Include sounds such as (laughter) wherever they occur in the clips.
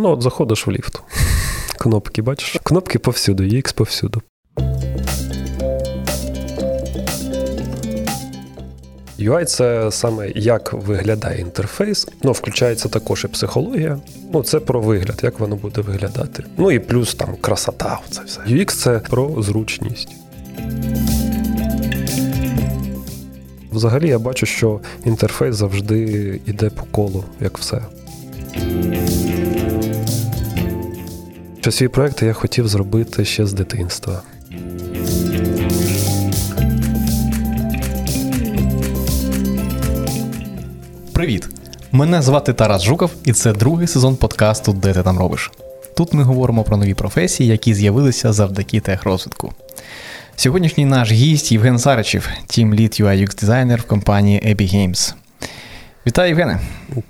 Ну, от заходиш в ліфт. Кнопки, бачиш? Кнопки повсюду, UX повсюду. UI це саме як виглядає інтерфейс. Ну, включається також і психологія. Ну, це про вигляд, як воно буде виглядати. Ну і плюс там красота. Це все. UX це про зручність. Взагалі я бачу, що інтерфейс завжди йде по колу, як все. Що свій проект я хотів зробити ще з дитинства. Привіт! Мене звати Тарас Жуков, і це другий сезон подкасту Де ти там робиш. Тут ми говоримо про нові професії, які з'явилися завдяки техрозвитку. Сьогоднішній наш гість Євген Саричів, тім лід UI UX дизайнер в компанії Epic Games. Вітаю, Євгене!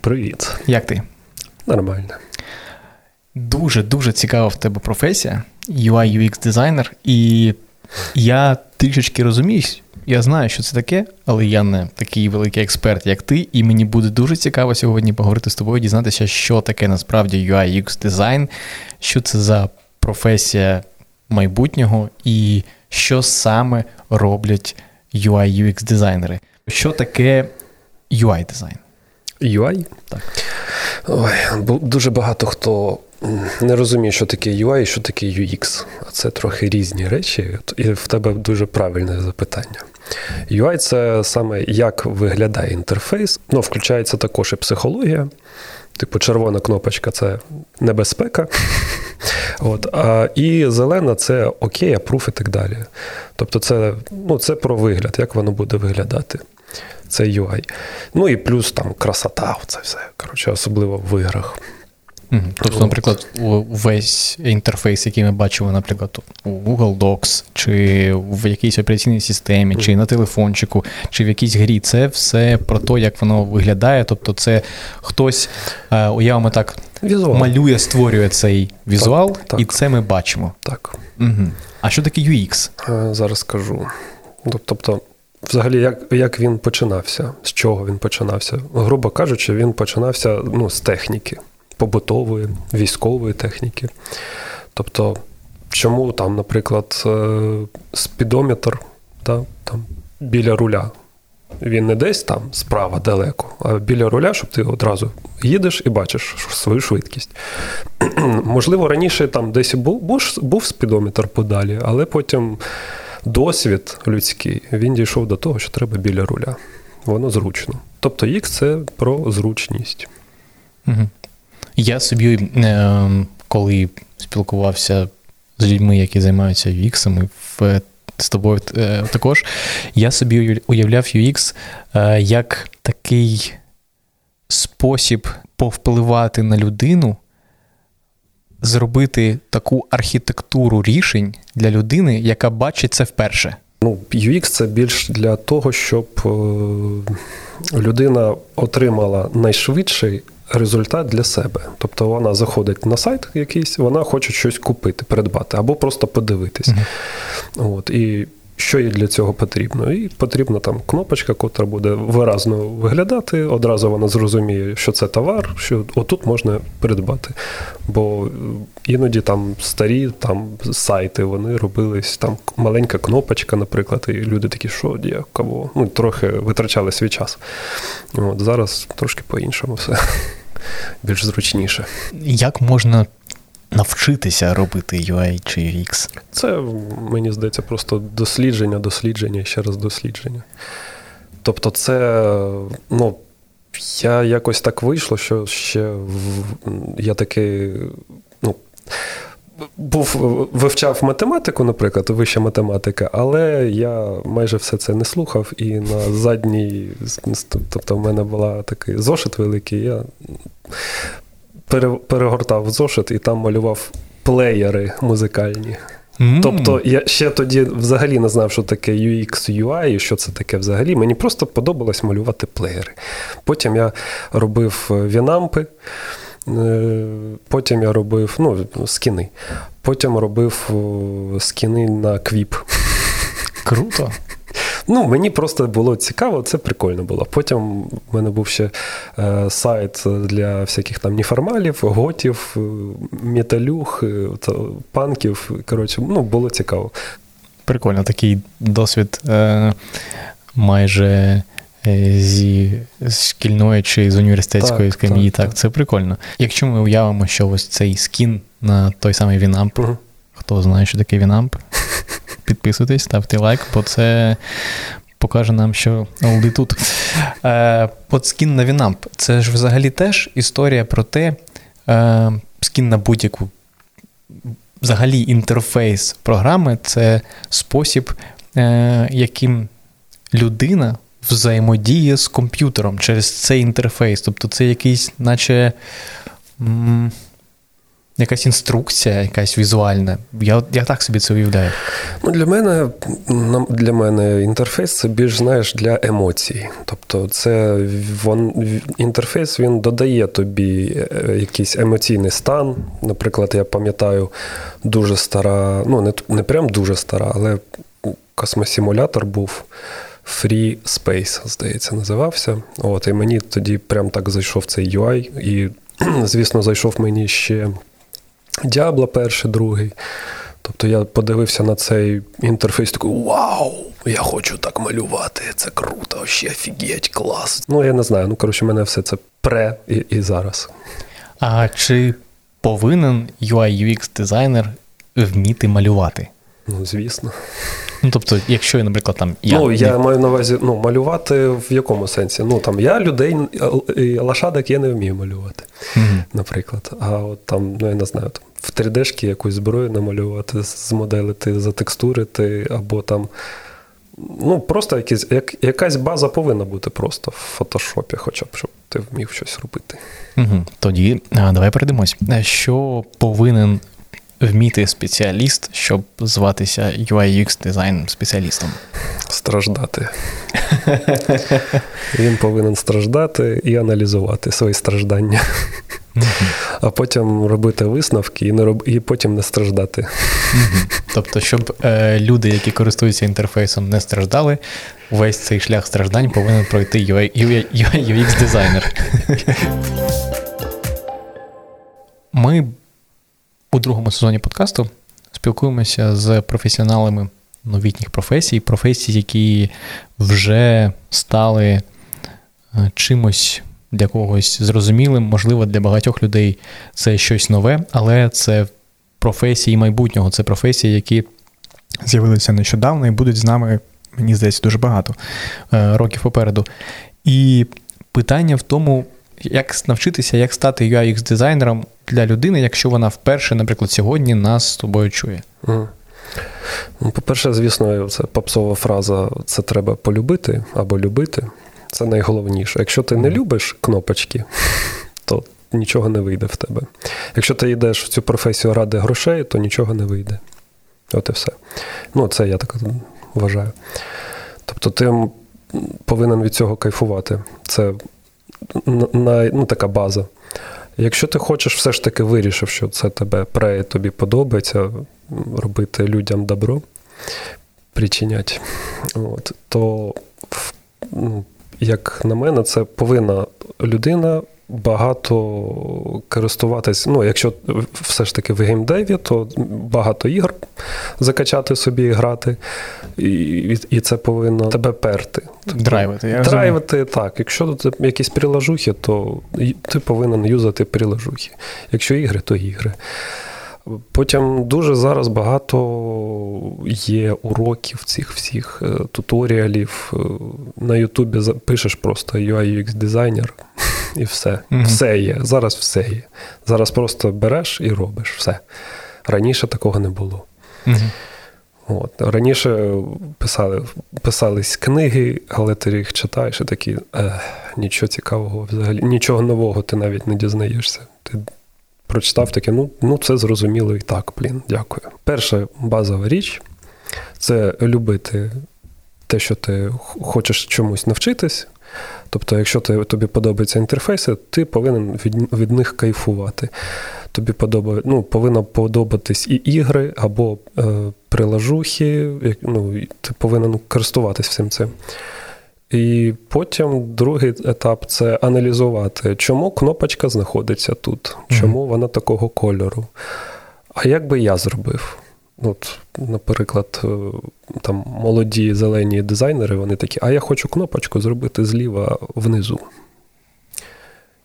Привіт. Як ти? Нормально. Дуже-дуже цікава в тебе професія, UI UX дизайнер, і я трішечки розуміюсь, я знаю, що це таке, але я не такий великий експерт, як ти, і мені буде дуже цікаво сьогодні поговорити з тобою, дізнатися, що таке насправді UI UX дизайн, що це за професія майбутнього і що саме роблять UI UX дизайнери. Що таке UI дизайн? UI? Так. Ой, Дуже багато хто не розуміє, що таке UI що таке UX. А це трохи різні речі, і в тебе дуже правильне запитання. UI це саме як виглядає інтерфейс. Ну, включається також і психологія. Типу, червона кнопочка це небезпека. (laughs) От, а, І зелена це окей, апруф і так далі. Тобто, це ну, це про вигляд, як воно буде виглядати. Це UI. Ну і плюс там красота, це все. Коротше, особливо в іграх. Тобто, наприклад, весь інтерфейс, який ми бачимо, наприклад, у Google Docs, чи в якійсь операційній системі, чи на телефончику, чи в якійсь грі, це все про те, як воно виглядає. Тобто, це хтось, е, уявимо так, візуал. малює, створює цей візуал, так, так. і це ми бачимо. Так. Угу. А що таке UX? Е, зараз скажу. Тобто. Взагалі, як як він починався, з чого він починався? Грубо кажучи, він починався ну, з техніки побутової, військової техніки. Тобто, чому там, наприклад, е, спідометр да, там, біля руля? Він не десь там справа далеко, а біля руля, щоб ти одразу їдеш і бачиш свою швидкість. (clears throat) Можливо, раніше там десь був, був, спідометр подалі, але потім досвід людський він дійшов до того, що треба біля руля. Воно зручно. Тобто, їх це про зручність. Угу. Я собі, е, коли спілкувався з людьми, які займаються UX, в з тобою е, також, я собі уявляв UX е, як такий спосіб повпливати на людину, зробити таку архітектуру рішень для людини, яка бачить це вперше. Ну, UX це більш для того, щоб людина отримала найшвидший результат для себе. Тобто вона заходить на сайт якийсь, вона хоче щось купити, придбати або просто подивитись. Uh-huh. От, І що їй для цього потрібно? І потрібна там кнопочка, котра буде виразно виглядати. Одразу вона зрозуміє, що це товар, що отут можна придбати. Бо іноді там старі там сайти вони робились, там маленька кнопочка, наприклад, і люди такі, що є, кого? Ну, трохи витрачали свій час. От Зараз трошки по-іншому все. Більш зручніше. Як можна навчитися робити UI чи UX? Це, мені здається, просто дослідження, дослідження і ще раз дослідження. Тобто, це, ну, я якось так вийшло, що ще в, я такий, ну, був, вивчав математику, наприклад, вища математика, але я майже все це не слухав. І на задній, тобто, в мене була такий зошит великий, я перегортав зошит і там малював плеєри музикальні. Mm. Тобто я ще тоді взагалі не знав, що таке UX, UI і що це таке взагалі. Мені просто подобалось малювати плеєри. Потім я робив Winamp и, е, потім я робив ну, скіни. Потім робив скіни на QIP. Круто. Ну, мені просто було цікаво, це прикольно було. Потім в мене був ще е, сайт для всяких там неформалів, готів, е, металюх, е, панків. Коротше, ну, було цікаво. Прикольно, такий досвід е, майже е, зі шкільної чи з університетської так, скам'ї. Так, так, це прикольно. Якщо ми уявимо, що ось цей скін на той самий Winamp, угу. хто знає, що таке Winamp, (laughs) підписуйтесь, ставте лайк, бо це покаже нам, що Олди тут. Е, От скін на Winamp. Це ж взагалі теж історія про те, е, скін на будь-яку. Взагалі, інтерфейс програми це спосіб, е, яким людина взаємодіє з комп'ютером через цей інтерфейс. Тобто це якийсь, наче. М- якась інструкція, якась візуальна. Я я так собі це уявляю. Ну, Для мене для мене інтерфейс це більш знаєш для емоцій. Тобто, це вон, інтерфейс він додає тобі е, якийсь емоційний стан. Наприклад, я пам'ятаю дуже стара, ну не не прям дуже стара, але космосимулятор був. Free Space, здається, називався. От, І мені тоді прям так зайшов цей UI. І, (clears throat) звісно, зайшов мені ще Діабло перший, другий. Тобто я подивився на цей інтерфейс, такий вау! Я хочу так малювати, це круто, ще офігеть, клас. Ну, я не знаю. Ну, коротше, мене все це пре і, і зараз. А чи повинен UI UX дизайнер вміти малювати? Ну, звісно. Ну, тобто, якщо наприклад, там. Я Ну, я маю на увазі ну, малювати в якому сенсі? Ну, там я людей і лошадок я не вмію малювати, mm наприклад. А от там, ну я не знаю, там в 3D-шки якусь зброю намалювати, змоделити, затекстурити, або там. Ну, просто якісь, як, якась база повинна бути просто в фотошопі, хоча б щоб ти вмів щось робити. Угу. Тоді давай перейдемось. Що повинен вміти спеціаліст, щоб зватися UI-UX дизайн спеціалістом? Страждати. Він повинен страждати і аналізувати свої страждання. А потім робити висновки і не роб... і потім не страждати. Тобто, щоб е, люди, які користуються інтерфейсом, не страждали, весь цей шлях страждань повинен пройти UX дизайнер. Ми (laughs) у другому сезоні подкасту спілкуємося з професіоналами новітніх професій, професій, які вже стали е, чимось для когось зрозумілим, можливо, для багатьох людей це щось нове, але це професії майбутнього, це професії, які з'явилися нещодавно і будуть з нами, мені здається, дуже багато е, років попереду. І питання в тому, як навчитися, як стати ux дизайнером для людини, якщо вона вперше, наприклад, сьогодні нас з тобою чує. Угу. По-перше, звісно, це попсова фраза це треба полюбити або любити. Це найголовніше. Якщо ти не любиш кнопочки, (laughs) то нічого не вийде в тебе. Якщо ти йдеш в цю професію ради грошей, то нічого не вийде. От і все. Ну, це я так вважаю. Тобто, ти повинен від цього кайфувати. Це на, ну, така база. Якщо ти хочеш, все ж таки вирішив, що це тебе пре, тобі подобається робити людям добро, причинять, от, то ну, як на мене, це повинна людина багато користуватись. Ну, якщо все ж таки в геймдеві, то багато ігор закачати собі і грати, і і це повинно тебе перти. Тобто, драйвити. Я драйвити, так. Якщо це якісь приложухи, то ти повинен юзати приложухи. Якщо ігри, то ігри. Потім дуже зараз багато є уроків цих всіх е, туторіалів. Е, на Ютубі пишеш просто UI UX дизайнер і все. Mm-hmm. Все є. Зараз все є. Зараз просто береш і робиш все. Раніше такого не було. Mm-hmm. От. Раніше писали, писались книги, але ти їх читаєш і такі, е, нічого цікавого взагалі, нічого нового ти навіть не дізнаєшся. Ти прочитав таке, ну, ну це зрозуміло і так, блін, дякую. Перша базова річ це любити те, що ти хочеш чомусь навчитись. Тобто, якщо тобі подобаються інтерфейси, ти повинен від від них кайфувати. тобі подобає, ну, повинно подобатись і ігри, або е, прилажухи, ну, ти повинен користуватись всім цим. І потім другий етап це аналізувати, чому кнопочка знаходиться тут, чому вона такого кольору. А як би я зробив? От, Наприклад, е, там молоді зелені дизайнери, вони такі, а я хочу кнопочку зробити зліва внизу.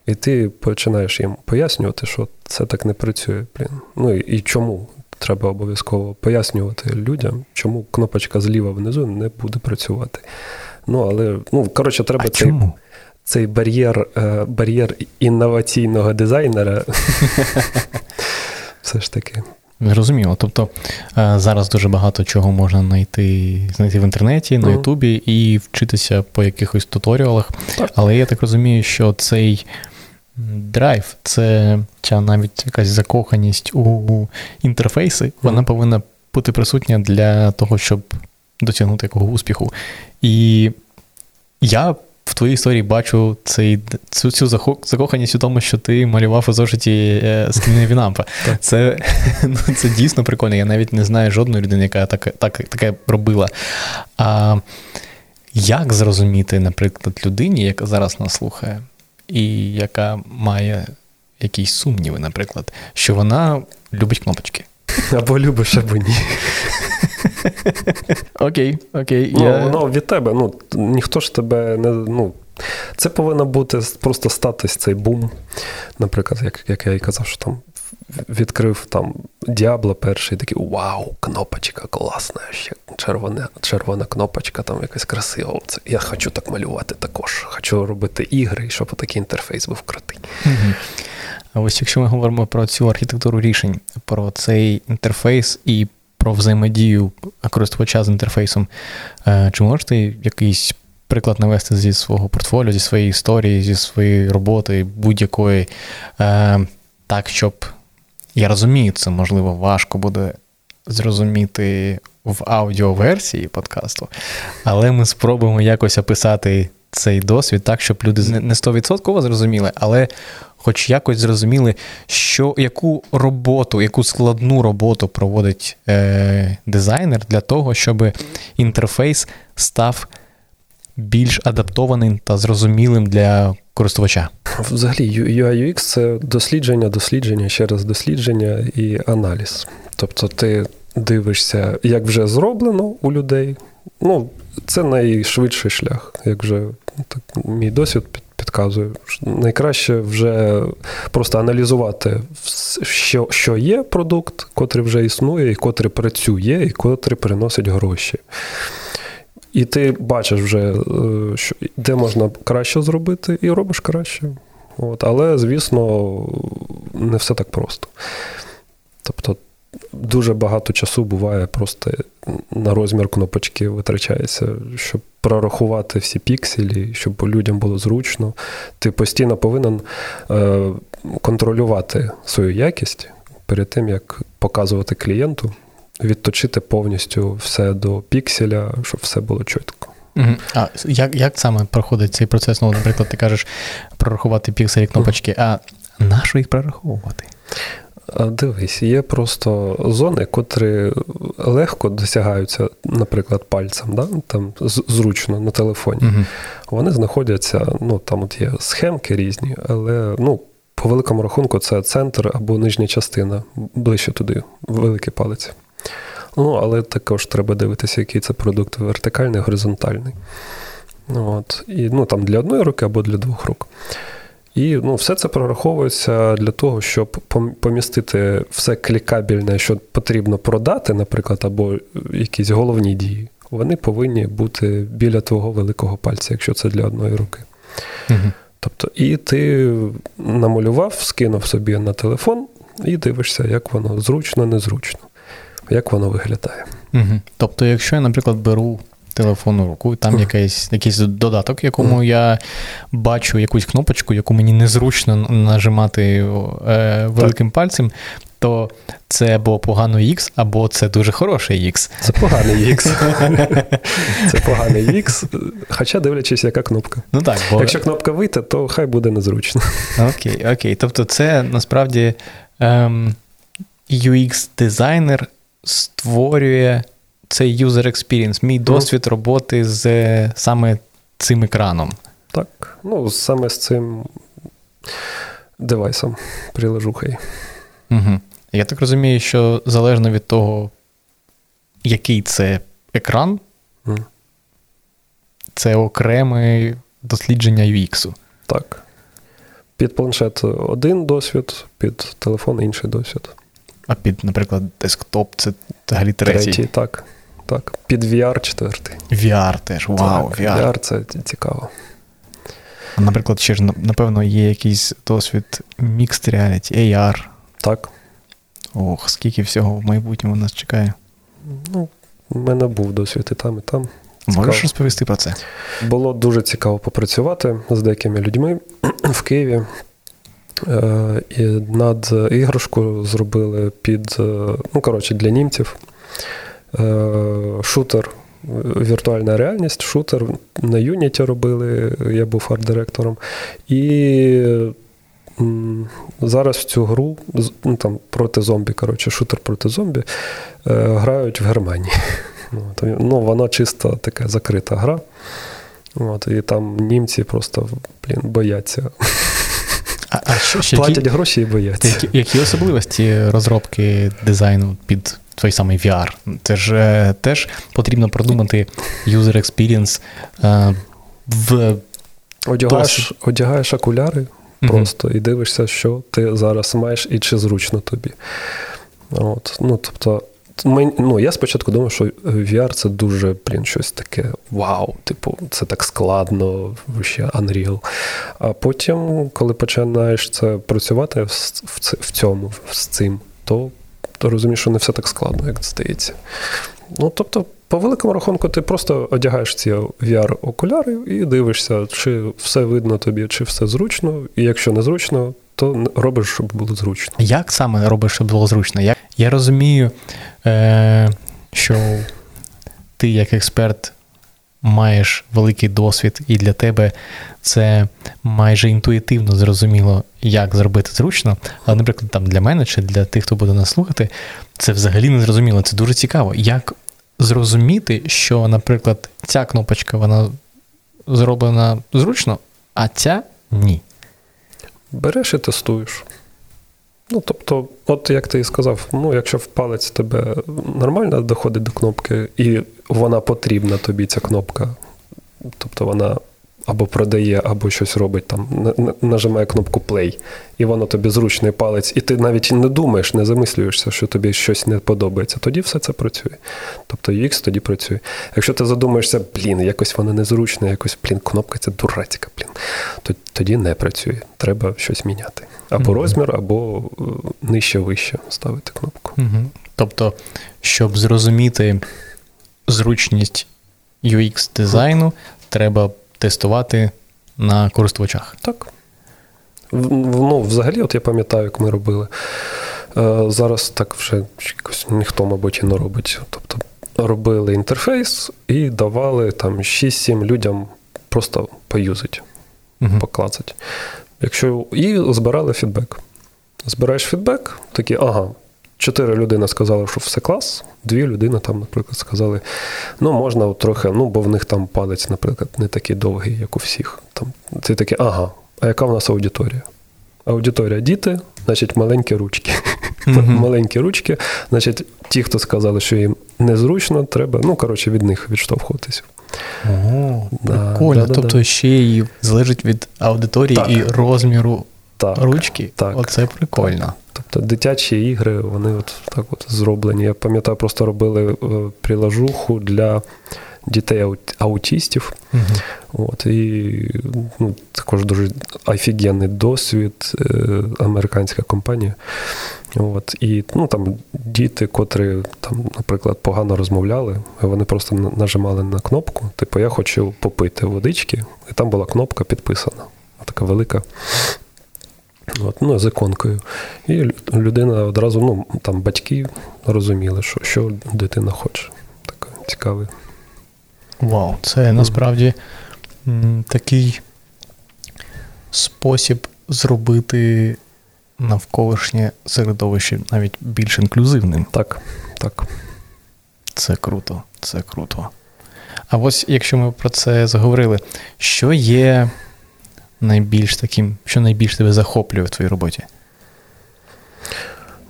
І ти починаєш їм пояснювати, що це так не працює. Блін. Ну і, і чому треба обов'язково пояснювати людям, чому кнопочка зліва внизу не буде працювати. Ну, але, ну, коротше, треба а цей, чому? цей бар'єр, е, бар'єр інноваційного дизайнера. (laughs) Все ж таки. Зрозуміло. Тобто е, зараз дуже багато чого можна знайти знайти в інтернеті, на Ютубі і вчитися по якихось туторіалах. Так. Але я так розумію, що цей драйв, це ця навіть якась закоханість у інтерфейси, вона повинна бути присутня для того, щоб досягнути якого успіху. І я в твоїй історії бачу цей, цю цю закоханість у тому, що ти малював у зошиті скріни (laughs) Вінампа. Це (laughs) ну, це дійсно прикольно. Я навіть не знаю жодної людини, яка так, так, таке робила. А як зрозуміти, наприклад, людині, яка зараз нас слухає, і яка має якісь сумніви, наприклад, що вона любить кнопочки? Або любиш, або ні. (laughs) Окей, окей. Ну, я... Воно від тебе. ну, Ніхто ж тебе не. ну, Це повинно бути просто статись цей бум. Наприклад, як як я і казав, що там відкрив там Діабло перший, такий вау, кнопочка класна, ще червона червона кнопочка, там якась красива. Це, Я хочу так малювати також. Хочу робити ігри, щоб такий інтерфейс був крутий. А ось якщо ми говоримо про цю архітектуру рішень, про цей інтерфейс і про взаємодію користувача з інтерфейсом. Е, чи можете якийсь приклад навести зі свого портфоліо, зі своєї історії, зі своєї роботи, будь-якої, е, так, щоб я розумію, це можливо важко буде зрозуміти в аудіоверсії подкасту, але ми спробуємо якось описати цей досвід так, щоб люди не 100% зрозуміли, але хоч якось зрозуміли, що яку роботу, яку складну роботу проводить е, дизайнер для того, щоб інтерфейс став більш адаптованим та зрозумілим для користувача. Взагалі, UI UX – це дослідження, дослідження, ще раз дослідження і аналіз. Тобто, ти дивишся, як вже зроблено у людей. Ну, це найшвидший шлях, як вже так, мій досвід підказує. Найкраще вже просто аналізувати, що що є продукт, котрий вже існує, і котрий працює, і котрий приносить гроші. І ти бачиш вже, е, що, де можна краще зробити, і робиш краще. От. Але, звісно, не все так просто. Тобто дуже багато часу буває просто на розмір кнопочки витрачається, щоб прорахувати всі пікселі, щоб людям було зручно. Ти постійно повинен е, контролювати свою якість перед тим, як показувати клієнту, відточити повністю все до пікселя, щоб все було чітко. А як як саме проходить цей процес? Ну, наприклад, ти кажеш прорахувати пікселі кнопочки, а на що їх прораховувати? Дивись, є просто зони, котрі легко досягаються, наприклад, пальцем, да? там зручно на телефоні. uh Вони знаходяться, ну там от є схемки різні, але ну, по великому рахунку це центр або нижня частина, ближче туди, великий палець. Ну, але також треба дивитися, який це продукт вертикальний, горизонтальний. От. І ну, там для одної руки або для двох рук. І ну, все це прораховується для того, щоб помістити все клікабельне, що потрібно продати, наприклад, або якісь головні дії. Вони повинні бути біля твого великого пальця, якщо це для одної руки. Угу. Тобто, і ти намалював, скинув собі на телефон і дивишся, як воно зручно, незручно, як воно виглядає. Угу. Тобто, якщо я, наприклад, беру телефонну руку, там якийсь якийсь додаток, якому я бачу якусь кнопочку, яку мені незручно нажимати е, великим так. пальцем, то це або поганий X, або це дуже хороший X. Це поганий X. (laughs) Це поганий X, хоча дивлячись, яка кнопка. Ну так, бо... Якщо кнопка вийти, то хай буде незручно. Окей, окей. Тобто, це насправді ем, UX-дизайнер створює цей user experience, мій досвід роботи з саме цим екраном. Так, ну саме з цим девайсом, приложухою. Угу. Я так розумію, що залежно від того, який це екран, mm. це окреме дослідження UX. Так. Під планшет один досвід, під телефон інший досвід. А під, наприклад, десктоп це взагалі третій. Третій, так. Так. Під VR четвертий. VR теж. Вау, так, VR. VR це цікаво. Наприклад, ще ж, напевно, є якийсь досвід Mixed Reality, AR. Так. Ох, скільки всього в майбутньому нас чекає. Ну, У мене був досвід і там, і там. Цікаво. Можеш розповісти про це? Було дуже цікаво попрацювати з деякими людьми в Києві. Е, і над іграшку зробили під, е, ну, коротше, для німців шутер, віртуальна реальність, шутер на Юніті робили, я був арт-директором. І зараз в цю гру ну, там, проти зомбі, коротше, шутер проти зомбі, грають в Германії. (laughs) Ну, Вона чисто така закрита гра. От, І там німці просто блін, бояться. А, а що, ще Платять які, гроші і бояться. Які, які особливості розробки дизайну під той самий VR? Це ж е, теж потрібно продумати user experience е, в. Одягаєш, одягаєш окуляри просто mm-hmm. і дивишся, що ти зараз маєш і чи зручно тобі. От, ну, тобто, ну, Я спочатку думав, що VR це дуже блін, щось таке вау, типу, це так складно, ще Unreal. А потім, коли починаєш це працювати в, в, в цьому, з цим, то, то розумієш, що не все так складно, як здається. Ну, тобто, по великому рахунку, ти просто одягаєш ці VR-окуляри і дивишся, чи все видно тобі, чи все зручно. І якщо не зручно, то робиш, щоб було зручно. Як саме робиш, щоб було зручно? Я, я розумію, е, що ти як експерт маєш великий досвід, і для тебе це майже інтуїтивно зрозуміло, як зробити зручно. Але, наприклад, там для мене чи для тих, хто буде нас слухати, це взагалі не зрозуміло. Це дуже цікаво. Як зрозуміти, що, наприклад, ця кнопочка вона зроблена зручно, а ця ні. Береш і тестуєш. Ну, тобто, от як ти і сказав, ну, якщо в палець тебе нормально доходить до кнопки, і вона потрібна тобі, ця кнопка, тобто вона або продає, або щось робить, там, нажимає кнопку play, і воно тобі зручний палець, і ти навіть не думаєш, не замислюєшся, що тобі щось не подобається, тоді все це працює. Тобто UX тоді працює. Якщо ти задумаєшся, блін, якось воно незручне, якось, блін, кнопка це дурацька, блін, то тоді не працює. Треба щось міняти. Або mm розмір, або е, нижче вище ставити кнопку. mm Тобто, щоб зрозуміти зручність UX дизайну, треба тестувати на користувачах. Так. Ну, Взагалі, от я пам'ятаю, як ми робили. Е, зараз так вже якось ніхто, мабуть, і не робить. Тобто робили інтерфейс і давали там 6-7 людям просто поюзати, uh поклацати. Якщо І збирали фідбек. Збираєш фідбек, такі, ага, чотири людини сказали, що все клас, дві людини там, наприклад, сказали, ну, можна трохи, ну, бо в них там палець, наприклад, не такий довгий, як у всіх. Там, Це такі, ага, а яка в нас аудиторія? Аудиторія діти, значить, маленькі ручки. Mm-hmm. (laughs) Маленькі ручки, значить, ті, хто сказали, що їм незручно, треба, ну, коротше, від них відштовхуватися. О, прикольно. Да, тобто да, ще й залежить від аудиторії так. і розміру так, ручки. Так, Оце прикольно. Тобто дитячі ігри, вони от так от зроблені. Я пам'ятаю, просто робили е, прилажуху для дітей-аутістів. Угу. От, І ну, також дуже офігенний досвід, е, американська компанія. От, І ну, там діти, котрі, там, наприклад, погано розмовляли, вони просто нажимали на кнопку, типу, я хочу попити водички, і там була кнопка підписана. Така велика. От, ну, з іконкою. І людина одразу, ну, там батьки розуміли, що що дитина хоче. Таке цікаве. Вау, це насправді м, такий спосіб зробити навколишнє середовище навіть більш інклюзивним. Так, так. Це круто, це круто. А ось якщо ми про це заговорили, що є найбільш таким, що найбільш тебе захоплює в твоїй роботі?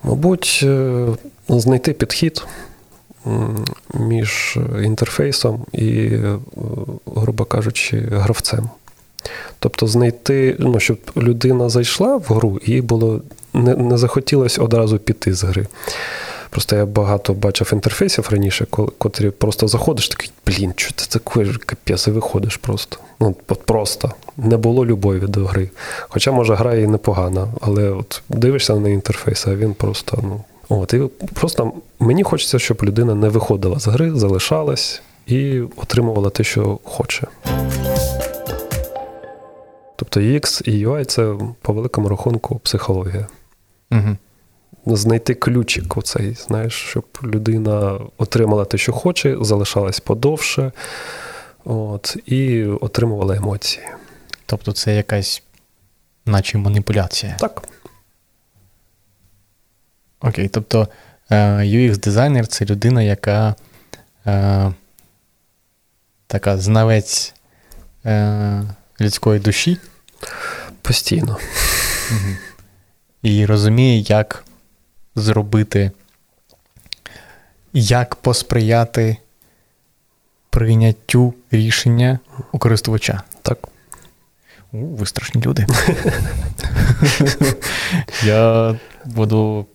Мабуть, е, знайти підхід між інтерфейсом і, е, грубо кажучи, гравцем. Тобто знайти, ну, щоб людина зайшла в гру, і було не, не захотілося одразу піти з гри. Просто я багато бачив інтерфейсів раніше, котрі просто заходиш, такий, блін, що це таке капець, і виходиш просто. Ну, от просто не було любові до гри. Хоча, може, гра і непогана, але от дивишся на інтерфейс, а він просто, ну. От, і просто мені хочеться, щоб людина не виходила з гри, залишалась і отримувала те, що хоче. Тобто UX і UI це по великому рахунку психологія. Угу. Знайти ключик оцей, знаєш, щоб людина отримала те, що хоче, залишалась подовше от, і отримувала емоції. Тобто це якась, наче маніпуляція. Так. Окей, тобто е, UX-дизайнер це людина, яка е, така знавець е, людської душі. Постійно. Угу. І розуміє, як зробити, як посприяти прийняттю рішення у користувача. Так. У, ви страшні люди. (laughs) Я буду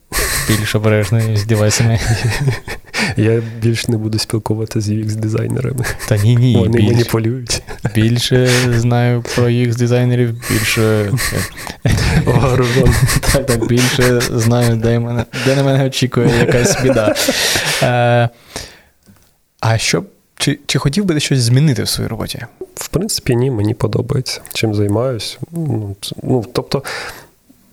більш обережний з девайсами. (laughs) (laughs) Я більше не буду спілкуватися з UX-дизайнерами. Та ні, ні. (laughs) Вони більш, маніпулюють. Більше знаю про UX-дизайнерів, більше. Горизон. Так, так, більше знаю, де мене, де на мене очікує якась біда. Е, А що чи чи хотів би ти щось змінити в своїй роботі? В принципі, ні, мені подобається. Чим займаюсь. Ну, ну, Тобто,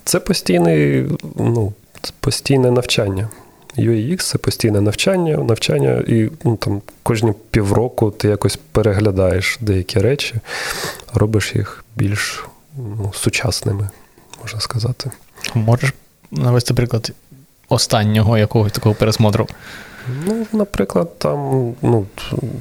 це постійний, ну, постійне навчання. UX це постійне навчання, навчання, і ну, там кожні півроку ти якось переглядаєш деякі речі, робиш їх більш ну, сучасними, можна сказати. Можеш навести приклад останнього якогось такого пересмотру? Ну, наприклад, там ну,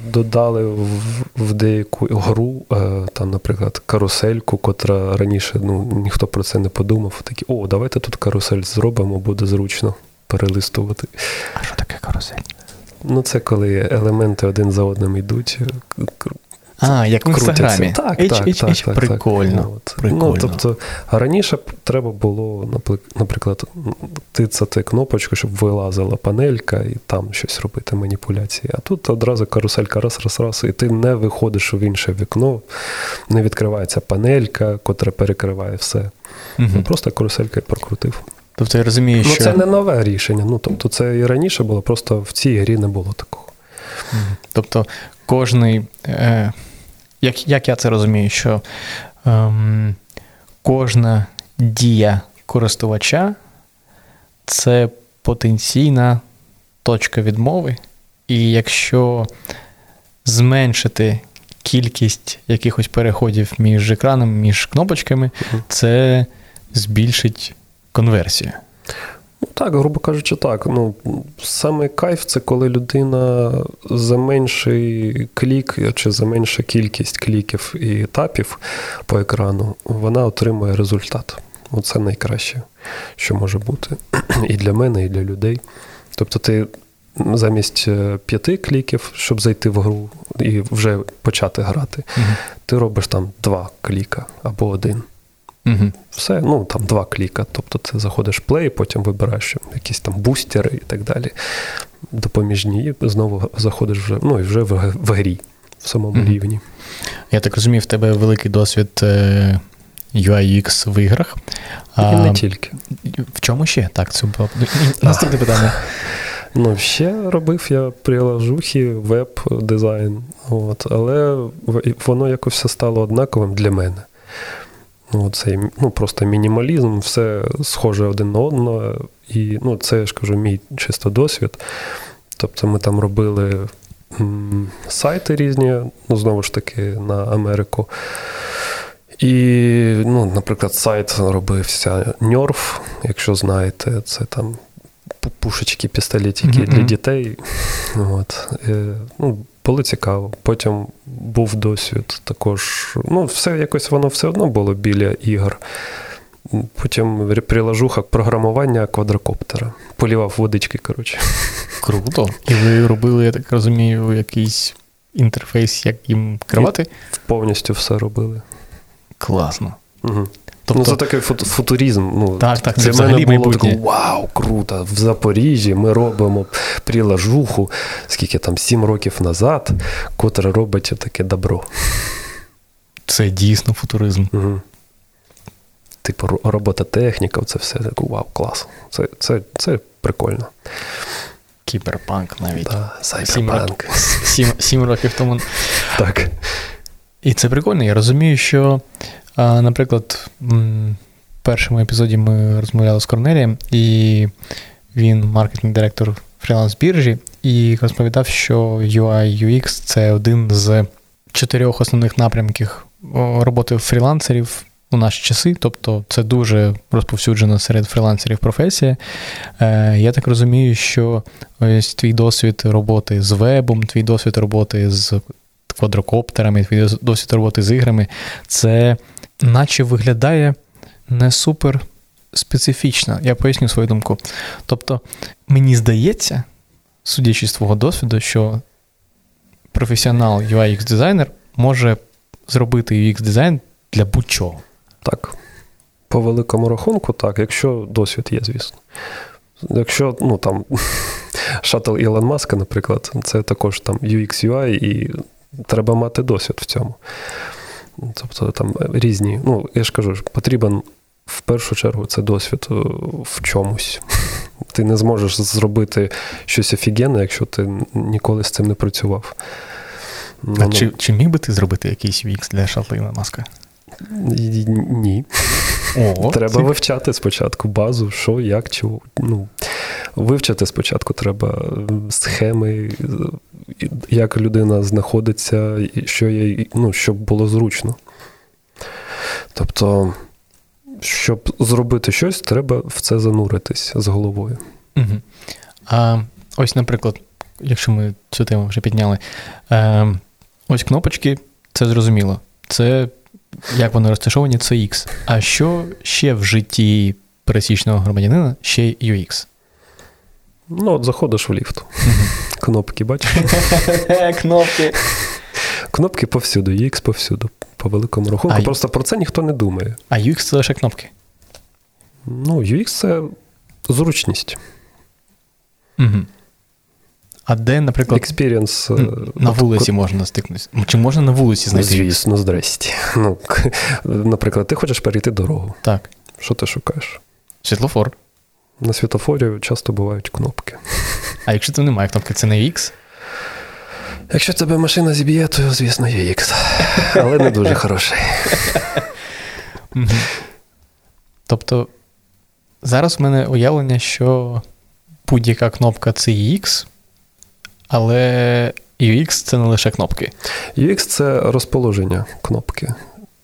додали в, в деяку гру, е, там, наприклад, карусельку, котра раніше ну, ніхто про це не подумав. Такі, о, давайте тут карусель зробимо, буде зручно перелистувати. А що таке карусель? Ну, це коли елементи один за одним йдуть. А, як в інстаграмі. Так, H, так, H, так, H, так, прикольно. Так. От. прикольно. Ну, тобто, раніше треба було, наприклад, тицяти кнопочку, щоб вилазила панелька і там щось робити, маніпуляції. А тут одразу каруселька раз, раз, раз, і ти не виходиш в інше вікно, не відкривається панелька, котра перекриває все. Угу. Просто каруселька прокрутив. Тобто я розумію, ну, що. це не нове рішення. Ну, тобто, це і раніше було, просто в цій грі не було такого. Тобто, кожний. Е, як як я це розумію, що ем, кожна дія користувача це потенційна точка відмови, і якщо зменшити кількість якихось переходів між екраном, між кнопочками, це збільшить конверсію. Ну, так, грубо кажучи, так. Ну, Саме кайф це коли людина за менший клік чи за меншу кількість кліків і етапів по екрану, вона отримує результат. Оце найкраще, що може бути (clears throat) і для мене, і для людей. Тобто, ти замість е, п'яти кліків, щоб зайти в гру і вже почати грати, угу. ти робиш там два кліка або один. Угу. Все, ну там два кліка. Тобто ти заходиш в плей, потім вибираєш якісь там бустери і так далі. Допоміжні, і знову заходиш вже ну, і вже в, в грі, в самому угу. рівні. Я так розумію, в тебе великий досвід UI UX в іграх. І не тільки. В чому ще? Так, це було наступне питання. (laughs) Ну, ще робив я приложухи, веб-дизайн, от, але воно якось все стало однаковим для мене. Ну, цей, ну, Просто мінімалізм, все схоже один на одного. І ну, це я ж кажу, мій чисто досвід. Тобто ми там робили м, сайти різні, ну, знову ж таки, на Америку. І, ну, наприклад, сайт робився Nerf, якщо знаєте, це там пушечки, пістолетики mm-hmm. для дітей. От. Ну, Було цікаво. Потім був досвід також. Ну, все якось воно все одно було біля ігор. Потім приложуха програмування квадрокоптера. Полівав водички, коротше. Круто. І ви робили, я так розумію, якийсь інтерфейс, як їм керувати? Повністю все робили. Класно. Угу. Тобто, ну, Це такий футуризм. Ну, Так, так, це Для мене було таке, вау, круто! В Запоріжжі ми робимо прилажуху, скільки там, сім років назад, котра робить таке добро. Це дійсно футуризм. Угу. Типу, робототехніка, це все так, вау, клас. Це це, це прикольно. Кіберпанк навіть. Да, Сайберпанк. Сім, сім, сім років тому. Так. І це прикольно. Я розумію, що, наприклад, в першому епізоді ми розмовляли з Корнелієм, і він маркетинг-директор фріланс-біржі, і розповідав, що UI UX це один з чотирьох основних напрямків роботи фрілансерів у наші часи, тобто це дуже розповсюджена серед фрілансерів професія. Е, Я так розумію, що ось твій досвід роботи з вебом, твій досвід роботи з квадрокоптерами, досвід роботи з іграми, це наче виглядає не супер специфічно. Я поясню свою думку. Тобто, мені здається, судячи з твого досвіду, що професіонал UI дизайнер може зробити UX дизайн для будь-чого. Так. По великому рахунку, так, якщо досвід є, звісно. Якщо ну, там, (laughs) шатл Ілон Маска, наприклад, це також там UX, UI, і треба мати досвід в цьому. Тобто там різні, ну, я ж кажу, потрібен в першу чергу це досвід е, в чомусь. (laughs) Ти не зможеш зробити щось офігенне, якщо ти ніколи з цим не працював. А ну, чи чи міг би ти зробити якийсь вікс для Шатлина Маска? Ні. О, Треба це... вивчати спочатку базу, що, як, чого. Ну, Вивчити спочатку треба схеми, як людина знаходиться, що є, ну, щоб було зручно. Тобто, щоб зробити щось, треба в це зануритись з головою. Угу. А ось, наприклад, якщо ми цю тему вже підняли, е, ось кнопочки, це зрозуміло. Це як вони розташовані, це X. А що ще в житті пересічного громадянина ще UX? Ну, от заходиш в ліфт. Кнопки, бачиш? (laughs) Кнопки. Кнопки повсюду, UX повсюду, по великому рахунку. А Просто про це ніхто не думає. А UX це лише кнопки. Ну, UX це зручність. Угу. А де, наприклад, Experience, е, на вулиці можна стикнутися? Чи можна на вулиці знайти? Звісно, здрасті. (laughs) Ну, Наприклад, ти хочеш перейти дорогу. Так. Що ти шукаєш? Світлофор. На світлофорі часто бувають кнопки. А якщо там немає кнопки, це не UX? Якщо тебе машина зіб'є, то, звісно, UX. Але не дуже хороший. (laughs) Тобто, зараз в мене уявлення, що будь-яка кнопка це UX, але UX це не лише кнопки. UX це розположення кнопки.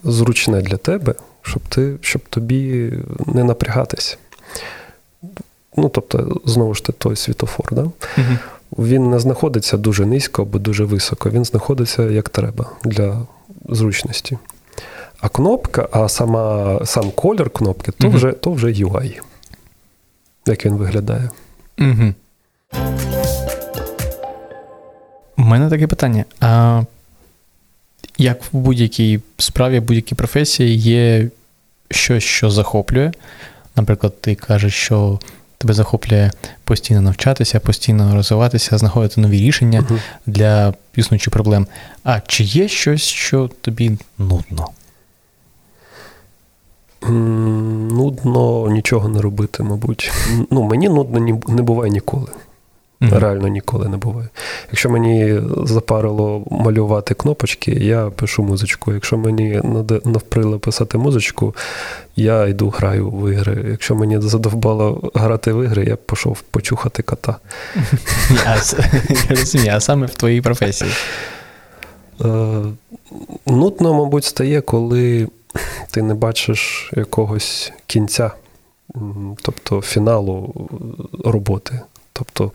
Зручне для тебе, щоб ти, щоб тобі не напрягатись. Ну, тобто, знову ж таки, той світофор, да? Угу. він не знаходиться дуже низько або дуже високо, він знаходиться як треба для зручності. А кнопка, а сама, сам колір кнопки, то, угу. вже, то вже UI. Як він виглядає. Угу. У мене таке питання. А Як в будь-якій справі, в будь-якій професії є щось, що захоплює. Наприклад, ти кажеш, що тебе захоплює постійно навчатися, постійно розвиватися, знаходити нові рішення uh-huh. для існуючих проблем. А чи є щось, що тобі нудно? Нудно нічого не робити, мабуть. Ну, Мені нудно не буває ніколи. Mm-hmm. Реально ніколи не буває. Якщо мені запарило малювати кнопочки, я пишу музичку. Якщо мені навприло писати музичку, я йду граю в ігри. Якщо мені задовбало грати в ігри, я пішов почухати кота. (laughs) Я розумію, а саме в твоїй професії. Е, нудно, мабуть, стає, коли ти не бачиш якогось кінця, тобто фіналу роботи. Тобто,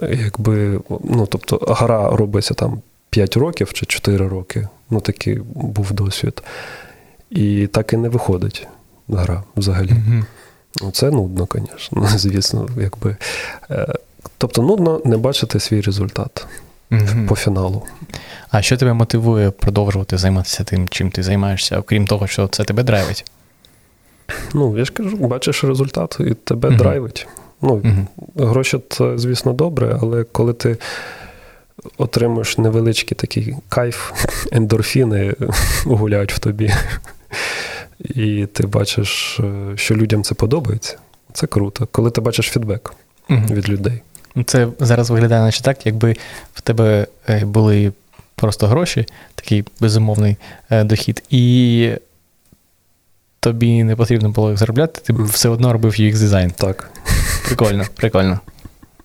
якби, ну, тобто, гра робиться там 5 років чи 4 роки, ну такий був досвід. І так і не виходить гра взагалі. Mm-hmm. Це нудно, звісно, (laughs) звісно, якби. Е, тобто нудно не бачити свій результат mm-hmm. по фіналу. А що тебе мотивує продовжувати займатися тим, чим ти займаєшся, окрім того, що це тебе драйвить? Ну, я ж кажу, бачиш результат і тебе mm-hmm. драйвить. Ну, Гроші це, звісно, добре, але коли ти отримуєш невеличкий такий кайф, (laughs) ендорфіни (laughs) гуляють в тобі. (laughs) І ти бачиш, е, що людям це подобається. Це круто. Коли ти бачиш фідбек угу. від людей. Це зараз виглядає, наче так, якби в тебе е, були просто гроші, такий безумовний е, дохід, і тобі не потрібно було їх заробляти, ти mm. все одно робив UX дизайн. Так. Прикольно, прикольно.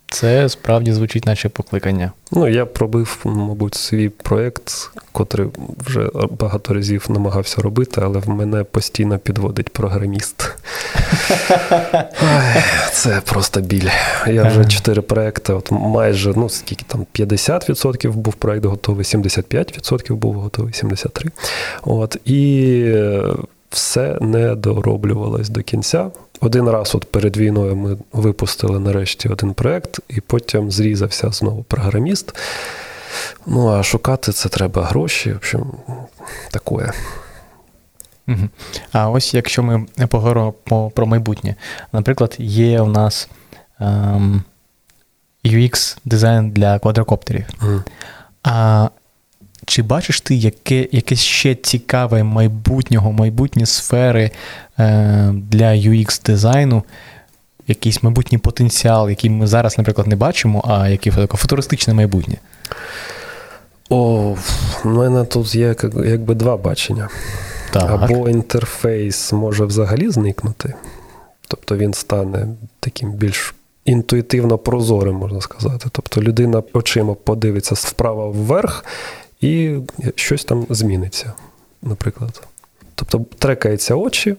Це справді звучить, наче покликання. Ну, я пробив, мабуть, свій проєкт, котрий вже багато разів намагався робити, але в мене постійно підводить програміст. Це просто біль. Я вже чотири проекти, от майже, ну скільки там, 50% був проєкт готовий, 75% був готовий, 73%. От, І все не дороблювалось до кінця. Один раз от перед війною ми випустили нарешті один проєкт, і потім зрізався знову програміст. Ну, а шукати це треба гроші. В общем, таке. А ось якщо ми поговоримо про майбутнє, наприклад, є у нас ем, UX дизайн для квадрокоптерів. Mm. А чи бачиш ти яке, якесь ще цікаве майбутнього, майбутні сфери е, для UX-дизайну, якийсь майбутній потенціал, який ми зараз, наприклад, не бачимо, а який таке футуристичне майбутнє? О, в мене тут є якби два бачення. Так. Або інтерфейс може взагалі зникнути, тобто він стане таким більш інтуїтивно прозорим, можна сказати. Тобто людина очима подивиться вправо вверх і щось там зміниться, наприклад. Тобто трекаються очі,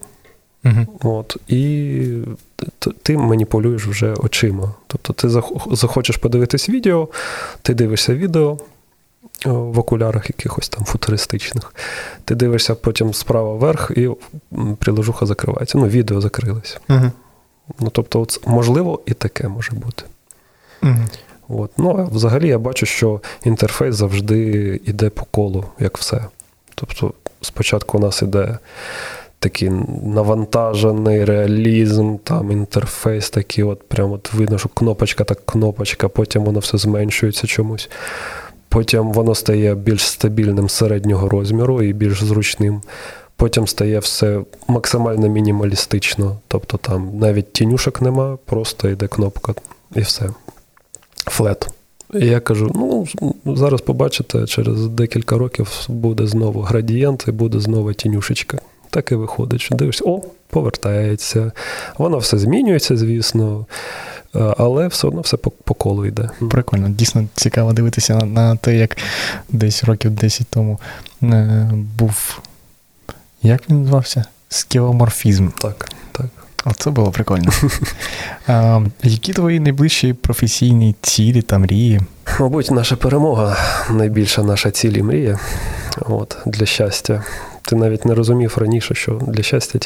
угу. от, і ти маніпулюєш вже очима. Тобто ти захочеш подивитись відео, ти дивишся відео в окулярах якихось там футуристичних. Ти дивишся потім справа вверх, і приложуха закривається. Ну, відео закрилось. Угу. Ну, Тобто, можливо, і таке може бути. Угу. От. Ну, а взагалі я бачу, що інтерфейс завжди йде по колу, як все. Тобто, спочатку у нас іде такий навантажений реалізм, там інтерфейс такий, от прямо от видно, що кнопочка так кнопочка, потім воно все зменшується чомусь. Потім воно стає більш стабільним середнього розміру і більш зручним. Потім стає все максимально мінімалістично. Тобто там навіть тінюшок нема, просто йде кнопка і все флет. І я кажу: ну, зараз побачите, через декілька років буде знову градієнт і буде знову тінюшечка. Так і виходить, що дивишся, о, повертається. Воно все змінюється, звісно, е, але все одно все по, по колу йде. Прикольно, дійсно цікаво дивитися на, на те, як десь років 10 тому е, був. Як він називався? Скіломорфізм. Так, так. Оце було прикольно. а, (laughs) Які твої найближчі професійні цілі та мрії? Мабуть, наша перемога найбільша наша ціль і мрія От, для щастя. Ти навіть не розумів раніше, що для щастя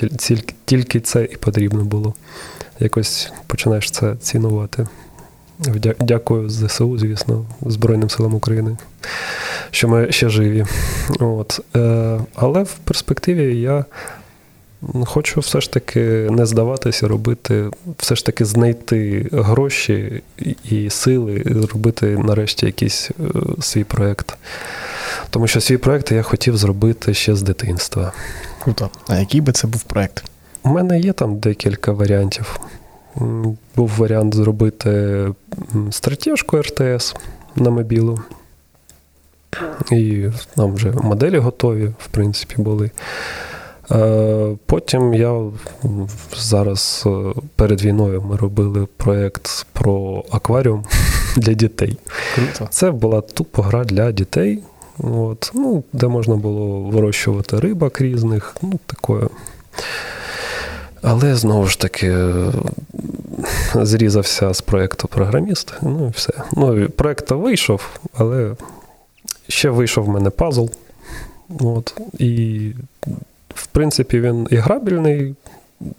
тільки це і потрібно було. Якось починаєш це цінувати. Дякую ЗСУ, звісно, Збройним силам України, що ми ще живі. От. Е, але в перспективі я Хочу все ж таки не здаватися, робити, все ж таки знайти гроші і сили, і зробити нарешті якийсь е, свій проєкт. Тому що свій проєкт я хотів зробити ще з дитинства. Круто. А який би це був проєкт? У мене є там декілька варіантів. Був варіант зробити стратежку РТС на мобілу. І там вже моделі готові, в принципі, були. Е, потім я зараз е, перед війною ми робили проєкт про акваріум для дітей. Круто. Це була тупо гра для дітей. от, ну, де можна було вирощувати рибак різних, ну, такое. Але знову ж таки зрізався з проєкту програміст. Ну і все. Ну, Проєкт вийшов, але ще вийшов в мене пазл. От, І, в принципі, він і грабільний.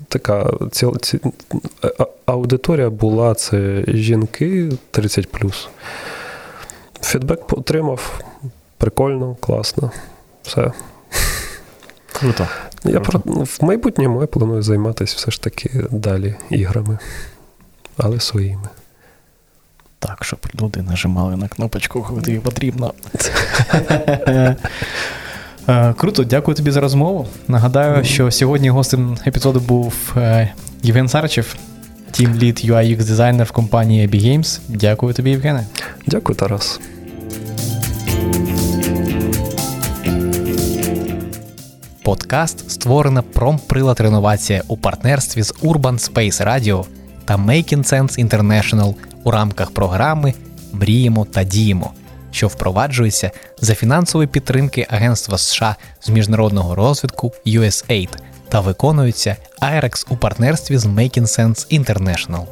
Така ці, ці, аудиторія була це жінки 30. Фідбек отримав. Прикольно, класно. Все. Круто. Я про, В майбутньому я планую займатися все ж таки далі іграми, але своїми. Так, щоб люди нажимали на кнопочку, коли тобі потрібно. (laughs) Е, круто, дякую тобі за розмову. Нагадаю, що сьогодні гостем епізоду був е, Євген Саричев, Team Lead UI UX дизайнер в компанії Abby Games. Дякую тобі, Євгене. Дякую, Тарас. Подкаст створена промприлад реновація у партнерстві з Urban Space Radio та Making Sense International у рамках програми Мріємо та діємо, що впроваджується за фінансової підтримки Агентства США з міжнародного розвитку USAID та виконується IREX у партнерстві з Making Sense International.